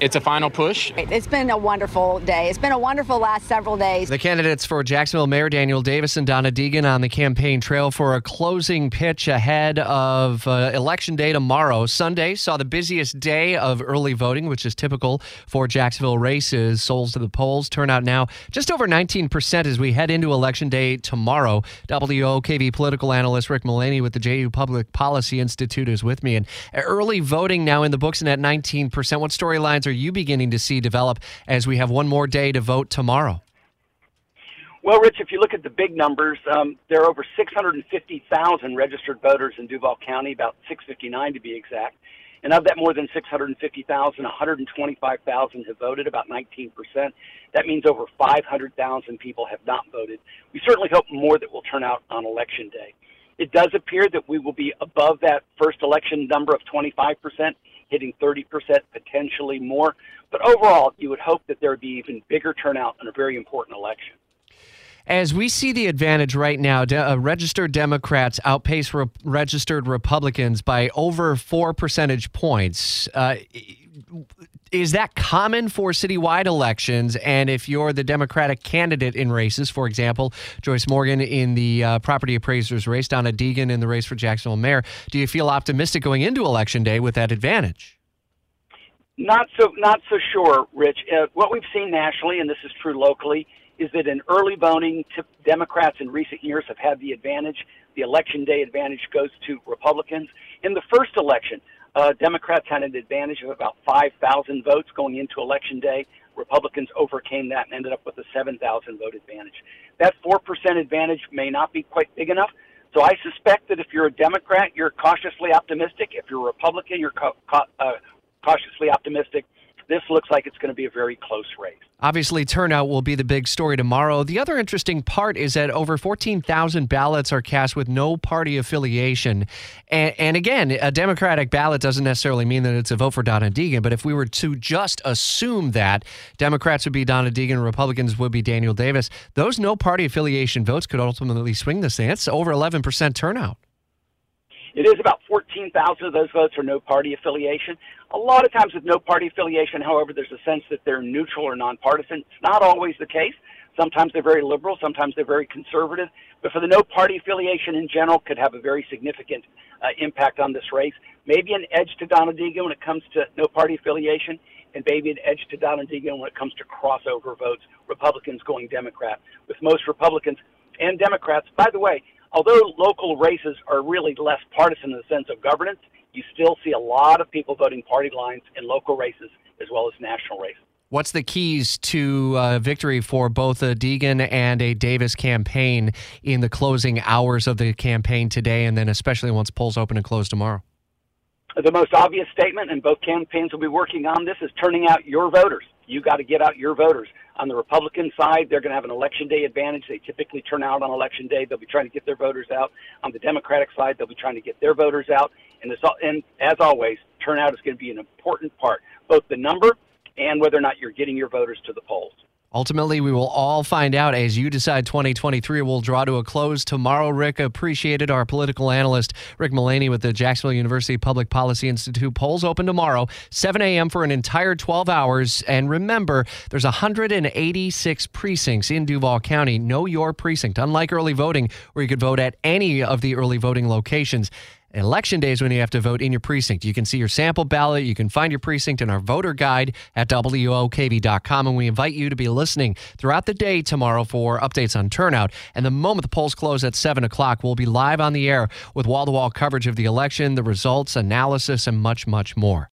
It's a final push. It's been a wonderful day. It's been a wonderful last several days. The candidates for Jacksonville Mayor Daniel Davis and Donna Deegan on the campaign trail for a closing pitch ahead of uh, Election Day tomorrow. Sunday saw the busiest day of early voting, which is typical for Jacksonville races. Souls to the polls turnout now just over 19% as we head into Election Day tomorrow. WOKV political analyst Rick Mullaney with the JU Public Policy Institute is with me. And early voting now in the books and at 19%. What storylines are you beginning to see develop as we have one more day to vote tomorrow? Well, Rich, if you look at the big numbers, um, there are over 650,000 registered voters in Duval County, about 659 to be exact. And of that more than 650,000, 125,000 have voted, about 19%. That means over 500,000 people have not voted. We certainly hope more that will turn out on election day. It does appear that we will be above that first election number of 25%, hitting 30%, potentially more. But overall, you would hope that there would be even bigger turnout in a very important election. As we see the advantage right now, de- uh, registered Democrats outpace re- registered Republicans by over four percentage points. Uh, is that common for citywide elections? And if you're the Democratic candidate in races, for example, Joyce Morgan in the uh, property appraisers race, Donna Deegan in the race for Jacksonville mayor, do you feel optimistic going into election day with that advantage? Not so, not so sure, Rich. Uh, what we've seen nationally, and this is true locally, is that in early voting, Democrats in recent years have had the advantage. The election day advantage goes to Republicans. In the first election, uh, Democrats had an advantage of about 5,000 votes going into election day. Republicans overcame that and ended up with a 7,000 vote advantage. That 4% advantage may not be quite big enough. So I suspect that if you're a Democrat, you're cautiously optimistic. If you're a Republican, you're ca- ca- uh, cautiously optimistic this looks like it's going to be a very close race. Obviously, turnout will be the big story tomorrow. The other interesting part is that over 14,000 ballots are cast with no party affiliation. And, and, again, a Democratic ballot doesn't necessarily mean that it's a vote for Donna Deegan, but if we were to just assume that Democrats would be Donna Deegan, Republicans would be Daniel Davis, those no party affiliation votes could ultimately swing this thing. It's over 11% turnout. It is about 14,000 of those votes are no party affiliation. A lot of times with no party affiliation, however, there's a sense that they're neutral or nonpartisan. It's not always the case. Sometimes they're very liberal, sometimes they're very conservative. But for the no party affiliation in general, could have a very significant uh, impact on this race. Maybe an edge to Donna Deegan when it comes to no party affiliation, and maybe an edge to Donna Deegan when it comes to crossover votes, Republicans going Democrat. With most Republicans and Democrats, by the way, although local races are really less partisan in the sense of governance, you still see a lot of people voting party lines in local races as well as national races. What's the keys to uh, victory for both a Deegan and a Davis campaign in the closing hours of the campaign today, and then especially once polls open and close tomorrow? The most obvious statement, and both campaigns will be working on this, is turning out your voters. You got to get out your voters. On the Republican side, they're going to have an election day advantage. They typically turn out on election day. They'll be trying to get their voters out. On the Democratic side, they'll be trying to get their voters out. And, this, and as always, turnout is going to be an important part, both the number and whether or not you're getting your voters to the polls. Ultimately, we will all find out as you decide 2023 will draw to a close tomorrow. Rick appreciated our political analyst, Rick Mullaney with the Jacksonville University Public Policy Institute. Polls open tomorrow, 7 a.m. for an entire 12 hours. And remember, there's 186 precincts in Duval County. Know your precinct. Unlike early voting, where you could vote at any of the early voting locations, Election day is when you have to vote in your precinct. You can see your sample ballot. You can find your precinct in our voter guide at WOKV.com. And we invite you to be listening throughout the day tomorrow for updates on turnout. And the moment the polls close at 7 o'clock, we'll be live on the air with wall to wall coverage of the election, the results, analysis, and much, much more.